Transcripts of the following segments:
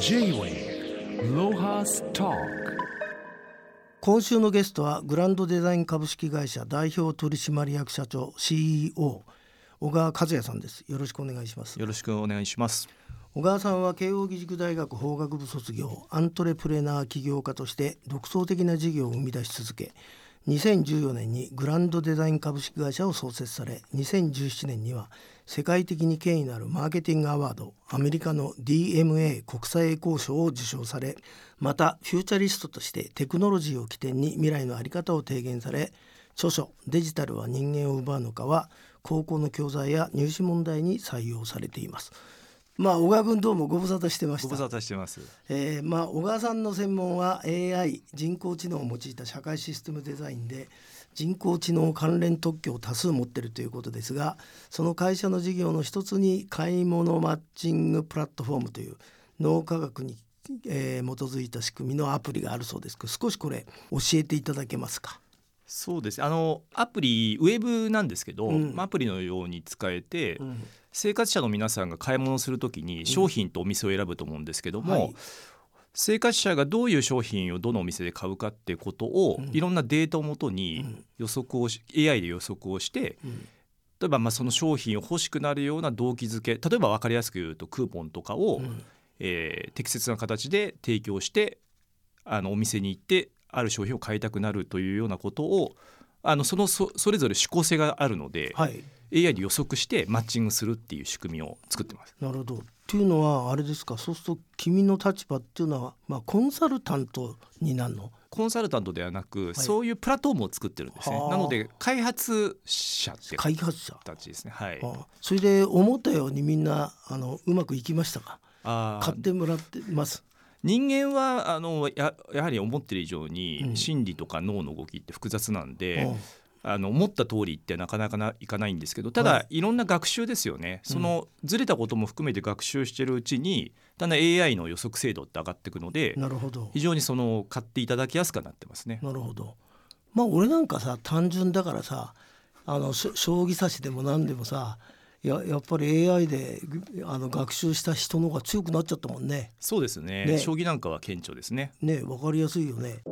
J-Way ロハスト今週のゲストはグランドデザイン株式会社代表取締役社長 CEO 小川和也さんです。よろしくお願いします。よろしくお願いします。小川さんは慶應義塾大学法学部卒業アントレプレナー起業家として独創的な事業を生み出し続け2014年にグランドデザイン株式会社を創設され2017年には世界的に権威のあるマーケティングアワードアメリカの DMA 国際栄光賞を受賞されまたフューチャリストとしてテクノロジーを起点に未来の在り方を提言され著書「デジタルは人間を奪うのか」は高校の教材や入試問題に採用されています。まあ小川君どうもご無沙汰してましたご無沙汰してます。えーまあ小川さんの専門は AI 人工知能を用いた社会システムデザインで人工知能関連特許を多数持っているということですがその会社の事業の一つに買い物マッチングプラットフォームという脳科学に、えー基づいた仕組みのアプリがあるそうですけど少しこれ教えていただけますか？そうです。あのアプリウェブなんですけど、うん。まあアプリのように使えて、うん。生活者の皆さんが買い物するときに商品とお店を選ぶと思うんですけども、はい。生活者がどういう商品をどのお店で買うかっていうことを、うん。いろんなデータをもとうにん。予測をし AI で予測をしてうん。例えばまあその商品を欲しくなるような動機づけ例えば分かりやすく言うとクーポンとかを、うん。えー適切な形で提供してあのお店に行ってある商品を買いたくなるというようなことをあのそのそそれぞれ指向性があるので、はい AI で予測してマッチングするっていう仕組みを作ってます。なるほど。っていうのはあれですか？そうすると君の立場っていうのは、まあ、コンサルタントになるの？コンサルタントではなく、そういうプラットフォームを作ってるんですね。はあなので開発者って開発者形ですね。はい。あそれで思ったようにみんなあのうまくいきましたか？買ってもらってます人間はあのややはり思ってる以上に、うん。心理とか脳の動きって複雑なんで、うん。あの思った通りってなかなかないかないんですけどただ、、はい。ろんな学習ですよね。そのずれたことも含めて学習してるうちにだんだん AI の予測精度って上がっていくのでなるほど。非常にその買っていただきやすくなってますね。なるほど。まあ俺なんかさ単純だからさあの将棋指しでも何でもさややっぱり AI でぐあの学習した人の方が強くなっちゃったもんね。そうですね。ね。将棋なんかは顕著ですね。ねわかりやすいよね。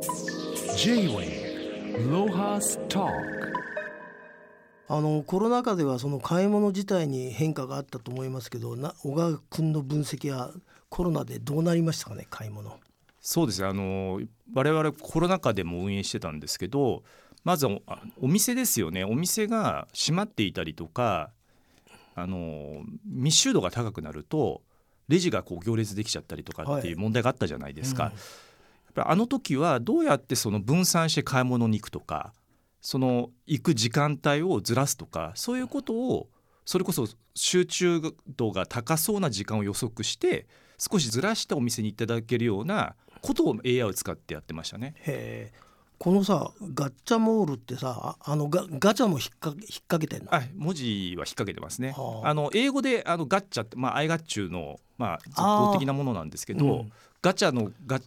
J-Way ロハストあのコロナ禍ではその買い物自体に変化があったと思いますけどな小川君の分析はコロナでどうなりましたかね買い物。そうです。ねあの我々コロナ禍でも運営してたんですけどまずお店ですよね。お店が閉まっていたりとかあの密集度が高くなるとレジがこう行列できちゃったりとかっていう問題があったじゃないですか。うんやっぱりあの時はどうやってその分散して買い物に行くとかその行く時間帯をずらすとかそういうことをそれこそ集中度が高そうな時間を予測して少しずらしてお店に行っていただけるようなことを AI を使ってやってましたね。へえこのさガッチャモールってさああのガガチャも引っか引っ掛けてんの？あ文字は引っ掛けてますね。はああの英語であのガッチャって、まあ、アイガッチュの、まあ、絶あー交的なものなんですけど、うんガチャのガ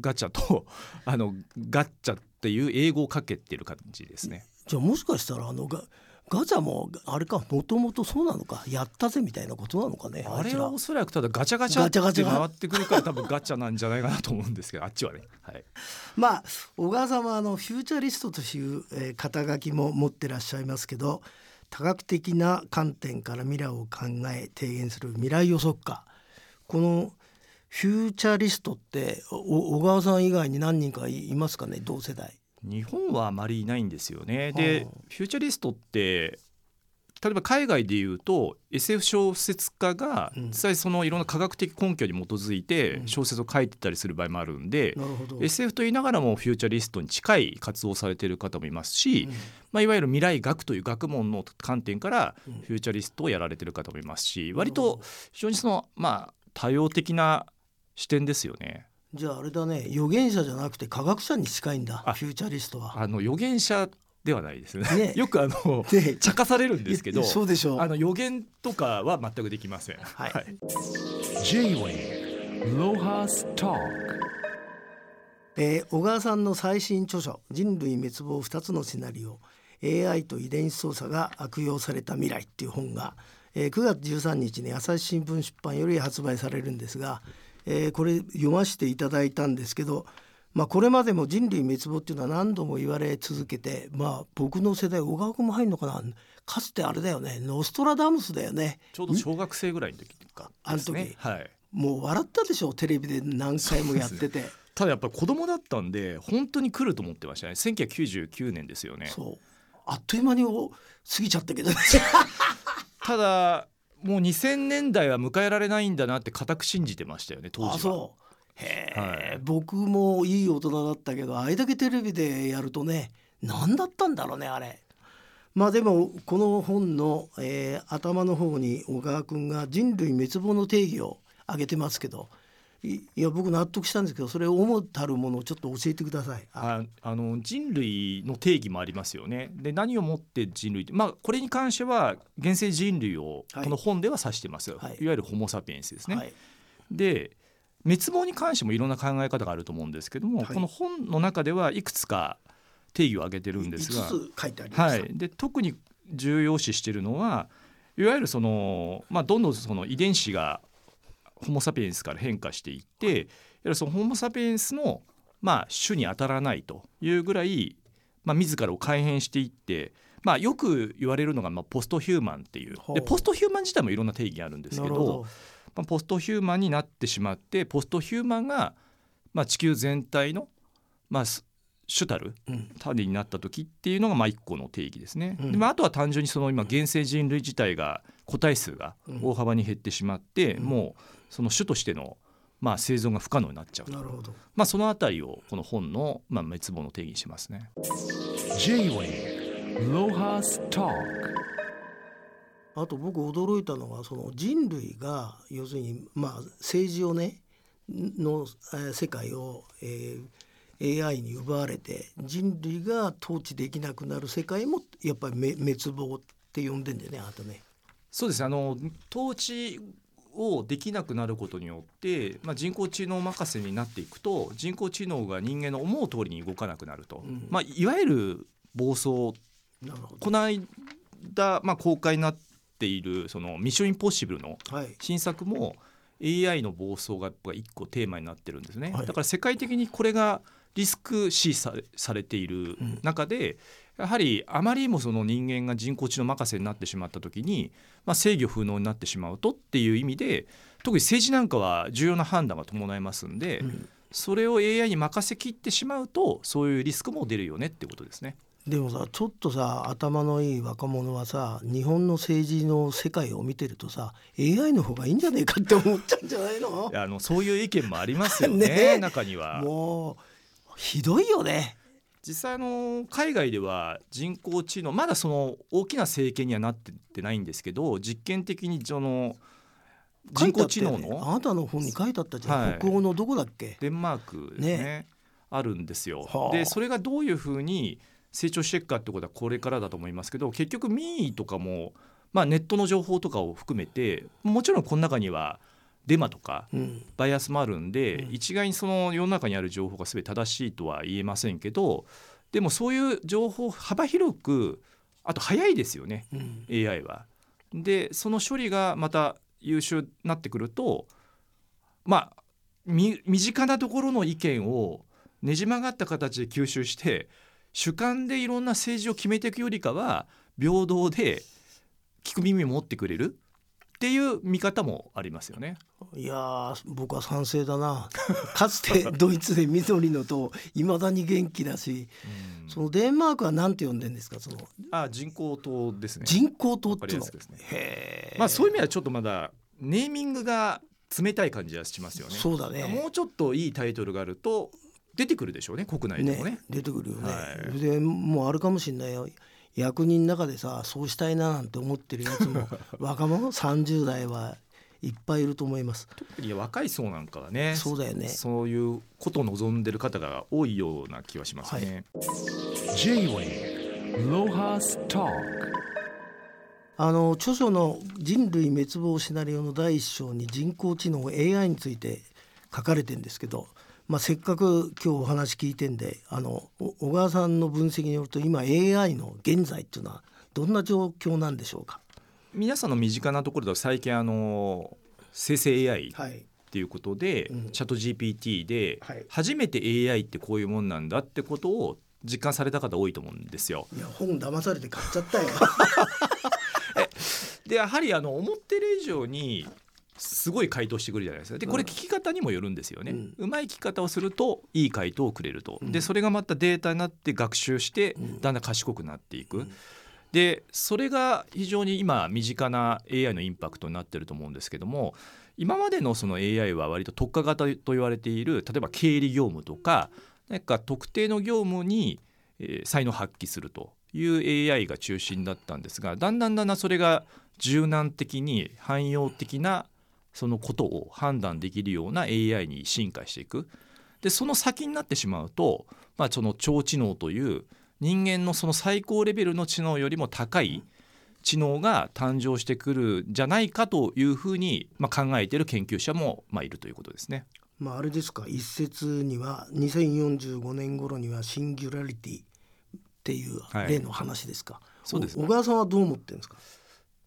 ガチャとあのガッチャっていう英語をかけてる感じですね。じゃあもしかしたらあのガガチャもあれかもともとそうなのかやったぜみたいなことなのかねあれはおそらくただガチャガチャって回ってくるから多分ガチャなんじゃないかなと思うんですけどあっちはね。はい、まあ小川さんはあのフューチャリストという、えー肩書きも持ってらっしゃいますけど多角的な観点から未来を考え提言する未来予測家このフューチャリストってお小川さん以外に何人かいいますかね同世代。日本はあまりいないんですよね。ではあフューチャリストって例えば海外でいうと SF 小説家がうん実際そのいろんな科学的根拠に基づいてうん小説を書いてたりする場合もあるんで、なるほど。SF と言いながらもフューチャリストに近い活動をされている方もいますし、うんまあ、いわゆる未来学という学問の観点からうんフューチャリストをやられている方もいますし割と非常にそのまあ多様的な視点ですよね。じゃああれだね預言者じゃなくて科学者に近いんだあフューチャリストは。あの預言者ではないですね。ね よくあので茶化されるんですけど、そうでしょう。あの予言とかは全くできません。はい J-Way ロハストえー小川さんの最新著書「人類滅亡2つのシナリオ AI と遺伝子操作が悪用された未来」っていう本が、えー9月13日に朝日新聞出版より発売されるんですがえーこれ読ませていただいたんですけど、まあ、これまでも人類滅亡っていうのは何度も言われ続けて、まあ、僕の世代小川君も入るのかな？かつてあれだよね。ノストラダムスだよね。ちょうど小学生ぐらいの時かですね。あの時。はい。もう笑ったでしょ？テレビで何回もやってて。ただやっぱり子供だったんで本当に来ると思ってましたね。1999年ですよね。そう。あっという間にお過ぎちゃったけど。ね ただもう2000年代は迎えられないんだなって固く信じてましたよね当時は。あそう。へえ、はい。僕もいい大人だったけどあれだけテレビでやるとね何だったんだろうねあれ。まあでもこの本の、えー頭の方に小川君が人類滅亡の定義を挙げてますけどいいや僕納得したんですけどそれを主たるものをちょっと教えてください。あああの人類の定義もありますよね。で何をもって人類まあこれに関しては現世人類をはいこの本では指してますよ、はいい、わゆるホモ・サピエンスですね。はいで滅亡に関してもいろんな考え方があると思うんですけども、はいこの本の中ではいくつか定義を挙げてるんですが、5つ書いてありました。はい、で特に重要視しているのはいわゆるその、まあ、どんどんその遺伝子がホモ・サピエンスから変化していっていわゆるそのホモ・サピエンスの、まあ、種に当たらないというぐらい、まあ、自らを改変していって、まあ、よく言われるのが、まあ、ポストヒューマンっていう。でポストヒューマン自体もいろんな定義があるんですけどど。まあ、ポストヒューマンになってしまってポストヒューマンが、まあ、地球全体の、まあ、す主たるうん。種になった時っていうのがまあ一個の定義ですね。うん。でまあ、あとは単純にその今現世人類自体が個体数が大幅に減ってしまって、うん。もうその種としてのまあ生存が不可能になっちゃうと、なるほど。まあ、そのあたりをこの本のまあ滅亡の定義にしますね。あと僕驚いたのはその人類が要するにまあ政治をねのえー世界を、えー AI に奪われて人類が統治できなくなる世界もやっぱりめ滅亡って呼んでんだよねあとね。そうですねあの統治をできなくなることによって、まあ、人工知能任せになっていくと人工知能が人間の思う通りに動かなくなると、うん。まあ、いわゆる暴走。この間、まあ、公開になっているその「ミッションインポッシブル」のはい。新作も AI の暴走が一個テーマになってるんですね、はい。だから世界的にこれがリスク視されている中で、やはりあまりにもその人間が人工知能任せになってしまった時に、まあ、制御不能になってしまうとっていう意味で特に政治なんかは重要な判断が伴いますんで、うんそれを AI に任せきってしまうとそういうリスクも出るよねってことですね。でもさちょっとさ頭のいい若者はさ日本の政治の世界を見てるとさ AI の方がいいんじゃねえかって思っちゃうんじゃないの？いやあのそういう意見もありますよね ね中には。もうひどいよね。実際あの海外では人工知能まだその大きな政権にはなってってないんですけど実験的にその人工知能書いてあったよね。あのなたの本に書いてあったじゃん、はい。北欧のどこだっけ？デンマークですねね。あるんですよ。は。あ。でそれがどういうふうに成長していくかってことはこれからだと思いますけど結局民意とかも、まあ、ネットの情報とかを含めてもちろんこの中にはデマとかうん。バイアスもあるんで、うん。一概にその世の中にある情報が全て正しいとは言えませんけどでもそういう情報を幅広くあと早いですよねうん。AI は。でその処理がまた優秀になってくるとまあみ身近なところの意見をねじ曲がった形で吸収して主観でいろんな政治を決めていくよりかは平等で聞く耳を持ってくれるっていう見方もありますよね。いやー僕は賛成だな。かつてドイツで緑の党いまだに元気だしそのデンマークは何て呼んでんですか？そのあ人工島ですね。人工党っていうの？ね。へえまあそういう意味ではちょっとまだネーミングが冷たい感じはしますよね。そうだね。もうちょっといいタイトルがあると出てくるでしょうね国内でもね。ね出てくるよね、はい。でもうあるかもしれないよ役人の中でさそうしたいななんて思ってるやつも 若者？30代はいっぱいいると思います。特に若い層なんかはねそうだよね。そういうことを望んでる方が多いような気はしますね。Rojas Talk あの著書の「人類滅亡シナリオ」の第一章に人工知能 AI について書かれてんですけど、まあ、せっかく今日お話聞いてんであのお小川さんの分析によると今 AI の現在っていうのはどんな状況なんでしょうか？皆さんの身近なところでは最近あの生成 AI っていうことで、うん。チャット GPT ではい。初めて AI ってこういうもんなんだってことを実感された方多いと思うんですよ。いや本騙されて買っちゃったよ。でやはりあの思ってる以上にすごい回答してくるじゃないですか。でこれ聞き方にもよるんですよね、うん。うまい聞き方をするといい回答をくれると、うん。でそれがまたデータになって学習してうん。だんだん賢くなっていく、うん。でそれが非常に今身近な AI のインパクトになってると思うんですけども今までのその AI は割と特化型と言われている例えば経理業務とか何か特定の業務に、えー才能を発揮するという AI が中心だったんですがだんだんだんだんそれが柔軟的に汎用的なそのことを判断できるような AI に進化していく。でその先になってしまうと、まあ、その超知能という人間のその最高レベルの知能よりも高い知能が誕生してくるんじゃないかというふうに、まあ、考えている研究者も、まあ、いるということですね。まああれですか？一説には2045年頃にはシンギュラリティっていうはい。例の話ですか、そうですお小川さんはどう思ってるんですか？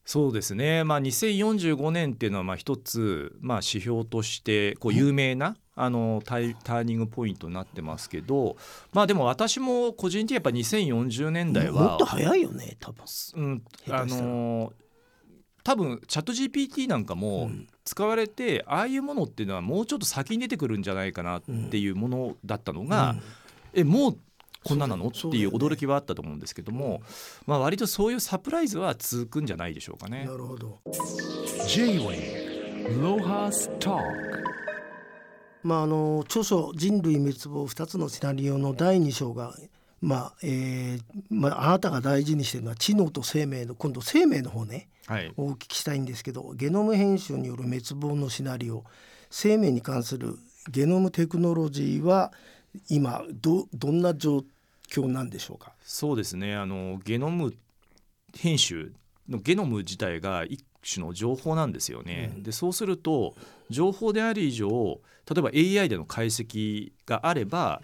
そうですね、まあ、2045年っていうのはまあ一つ、まあ、指標としてこう有名なあのタイターニングポイントになってますけど、まあ、でも私も個人的にやっぱ2040年代はもっと早いよね多分。うん、あの多分チャット GPT なんかもうん。使われて、ああいうものっていうのはもうちょっと先に出てくるんじゃないかなっていうものだったのが、うん。えもうこんななの？っていう驚きはあったと思うんですけども、まあ、割とそういうサプライズは続くんじゃないでしょうかね。な。るほど。J-Way Lohas Talk まああの著書人類滅亡2つのシナリオの第2章がまあ、えーまあ、あなたが大事にしてるのは知能と生命の今度生命の方ねはい、お聞きしたいんですけどゲノム編集による滅亡のシナリオ生命に関するゲノムテクノロジーは今どどんな状況なんでしょうか？そうですね。あのゲノム編集のゲノム自体が一種の情報なんですよね。うん。でそうすると情報である以上例えば AI での解析があれば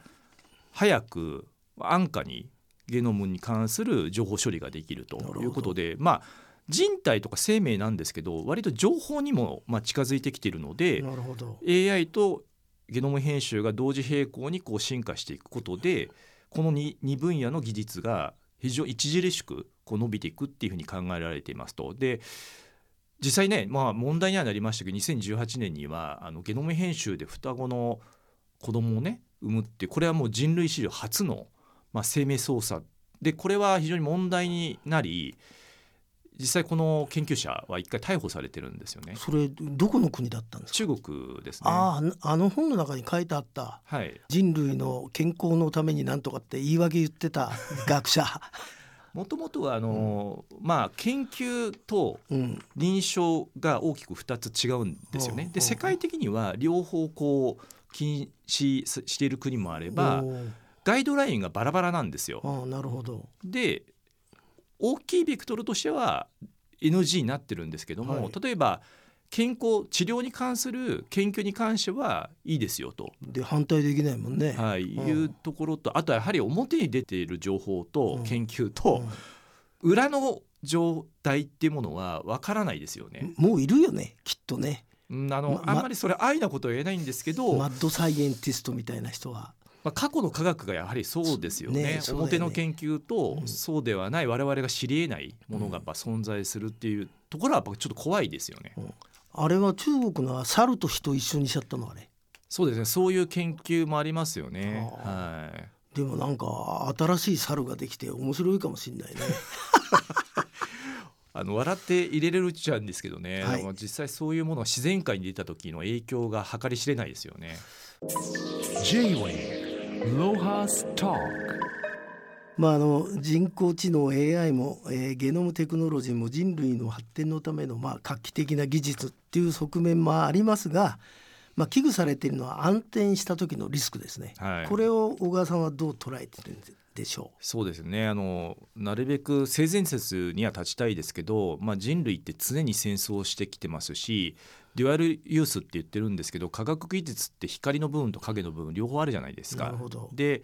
早く安価にゲノムに関する情報処理ができるということでまあ人体とか生命なんですけど割と情報にもまあ近づいてきているので AI とゲノム編集が同時並行にこう進化していくことでこの 2, 2分野の技術が非常に著しくこう伸びていくっていうふうに考えられていますと。で実際ね、まあ、問題にはなりましたけど2018年にはあのゲノム編集で双子の子供をね産むってこれはもう人類史上初の、まあ、生命操作でこれは非常に問題になり実際この研究者は一回逮捕されてるんですよね。それどこの国だったんですか？中国ですね。あああの本の中に書いてあった。はい、人類の健康のためになんとかって言い訳言ってた 学者、もともとはあの、まあ研究とうん、臨床が大きく2つ違うんですよね。うほう世界的には両方こう禁止している国もあればガイドラインがバラバラなんですよ。ああなるほど。で大きいベクトルとしては NG になってるんですけども、はい例えば健康治療に関する研究に関してはいいですよと、で反対できないもんね。はい、うんいうところとあとはやはり表に出ている情報とうん研究と、うん裏の状態っていうものはわからないですよね。もういるよねきっとねうんあの、まあんまりそれ安易なことは言えないんですけど、マッドサイエンティストみたいな人は。まあ、過去の科学がやはりそうですよねねね表の研究とうんそうではない我々が知り得ないものがやっぱ存在するっていうところはやっぱちょっと怖いですよね。あれは中国のは猿と人一緒にしちゃったのあれ。そうですねそういう研究もありますよね。あはいでもなんか新しい猿ができて面白いかもしれないね。あの笑って入れれるっちゃうんですけどね、はい実際そういうものが自然界に出た時の影響が計り知れないですよね。J-Way まああの人工知能 AI も、えーゲノムテクノロジーも人類の発展のためのまあ画期的な技術っていう側面もありますが、まあ危惧されているのは安定した時のリスクですね。はい。これを小川さんはどう捉えてるんでしょそうですね。あのなるべく性善説には立ちたいですけど、まあ、人類って常に戦争をしてきてますしデュアルユースって言ってるんですけど科学技術って光の部分と影の部分両方あるじゃないですかなる。ほど。で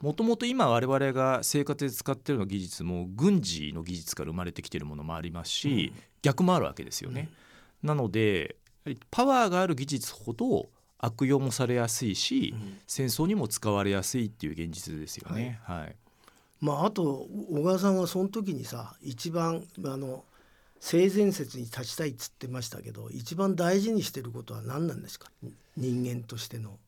もともと今我々が生活で使ってるような技術も軍事の技術から生まれてきてるものもありますし、逆もあるわけですよね。なのでパワーがある技術ほど悪用もされやすいし、戦争にも使われやすいっていう現実ですよね。はい、まああと小川さんはその時にさ一番あの性善説に立ちたいっつってましたけど一番大事にしてることは何なんですか？人間としての。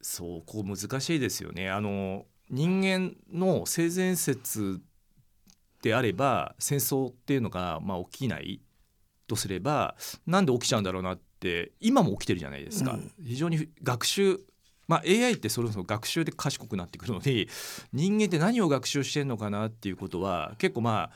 そうこう難しいですよね。あの人間の性善説であれば戦争っていうのがまあ起きないとすればなんで起きちゃうんだろうなって今も起きてるじゃないですか。うん非常に学習まあ、AI ってそれこそ学習で賢くなってくるので人間って何を学習してるのかなっていうことは結構まあ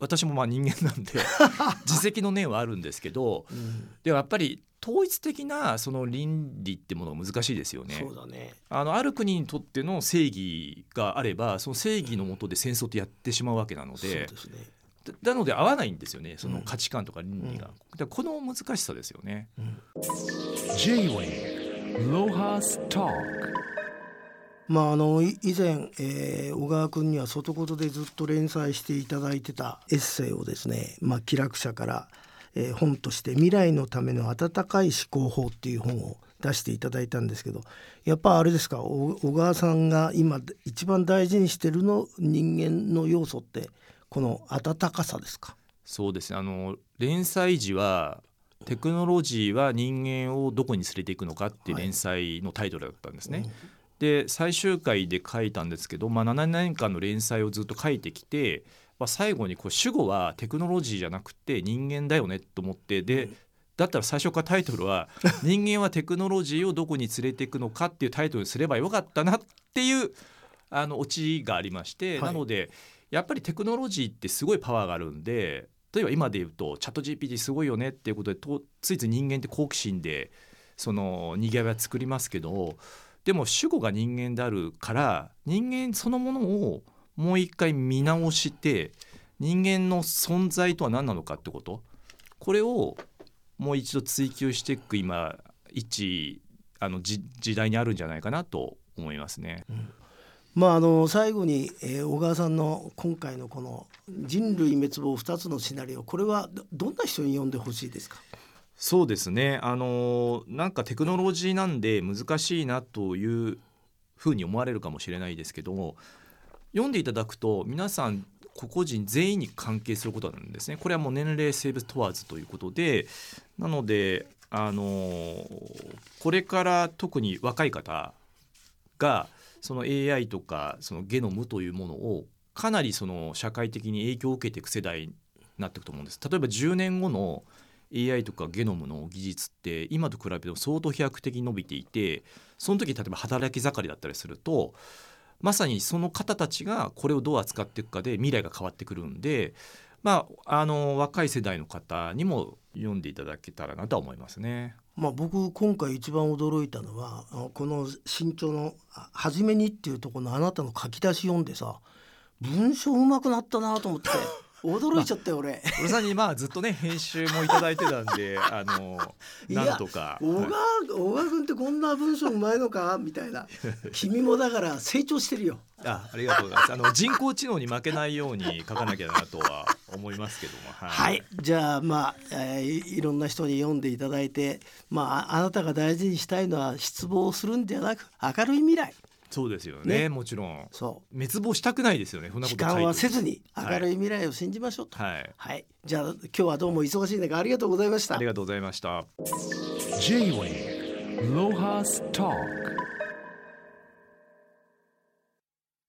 私もまあ人間なんで 自責の念はあるんですけどうんでもやっぱり統一的なその倫理ってものが難しいですよね。そうだね。あのある国にとっての正義があればその正義のもとで戦争ってやってしまうわけなのそうでですね。だなので合わないんですよねそのうん価値観とか倫理が。うんこの難しさですよね。J-Wave Lohas Talk まああのい以前、えー小川君には外言でずっと連載していただいてたエッセイをですね、まあ、気楽社から、えー本として「未来のための温かい思考法」っていう本を出していただいたんですけどやっぱあれですかお小川さんが今一番大事にしてるの人間の要素ってこの温かさですか？そうですね。あの連載時はテクノロジーは人間をどこに連れていくのかっていう連載のタイトルだったんですね。で最終回で書いたんですけど、まあ、7年間の連載をずっと書いてきて、まあ、最後にこう主語はテクノロジーじゃなくて人間だよねと思ってで、だったら最初からタイトルは「人間はテクノロジーをどこに連れていくのか」っていうタイトルにすればよかったなっていうあのオチがありまして、はい。なのでやっぱりテクノロジーってすごいパワーがあるんで例えば今で言うとチャット GPT すごいよねっていうことでとついつい人間って好奇心でそのにぎわいは作りますけどでも主語が人間であるから人間そのものをもう一回見直して人間の存在とは何なのかってこと。これをもう一度追求していく今一あの時代にあるんじゃないかなと思いますね。まああの最後に、えー小川さんの今回のこの人類滅亡2つのシナリオこれはどんな人に読んでほしいですか？そうですねあのなんかテクノロジーなんで難しいなというふうに思われるかもしれないですけども読んでいただくと皆さん個々人全員に関係することなんですねこれはもう年齢性別問わずということでなのであのこれから特に若い方がその AI とかそのゲノムというものをかなりその社会的に影響を受けていく世代になっていくと思うんです。例えば10年後の AI とかゲノムの技術って今と比べても相当飛躍的に伸びていてその時例えば働き盛りだったりするとまさにその方たちがこれをどう扱っていくかで未来が変わってくるんで、まあ、あの若い世代の方にも読んでいただけたらなと思いますね。まあ、僕今回一番驚いたのはこの新潮の「初めに」っていうとこのあなたの書き出し読んでさ文章うまくなったなと思って驚いちゃったよ俺。俺さんにまあずっとね編集もいただいてたんで あのなんとか。小川はい小川君ってこんな文章うまいのかみたいな 君もだから成長してるよ。あありがとうございます。あの人工知能に負けないように書かなきゃなとは思いますけども。はい、じゃあまあ、えーいいろんな人に読んでいただいて、まああなたが大事にしたいのは失望するんではなく明るい未来そうですよねね。もちろん。そ滅亡したくないですよねそんう悲なこと書いて観はせずにはい。明るい未来を信じましょうと。はい。はい、じゃあ今日はどうも忙しい中ありがとうございました。あり。がとうございました。J-Wave Lohas Talk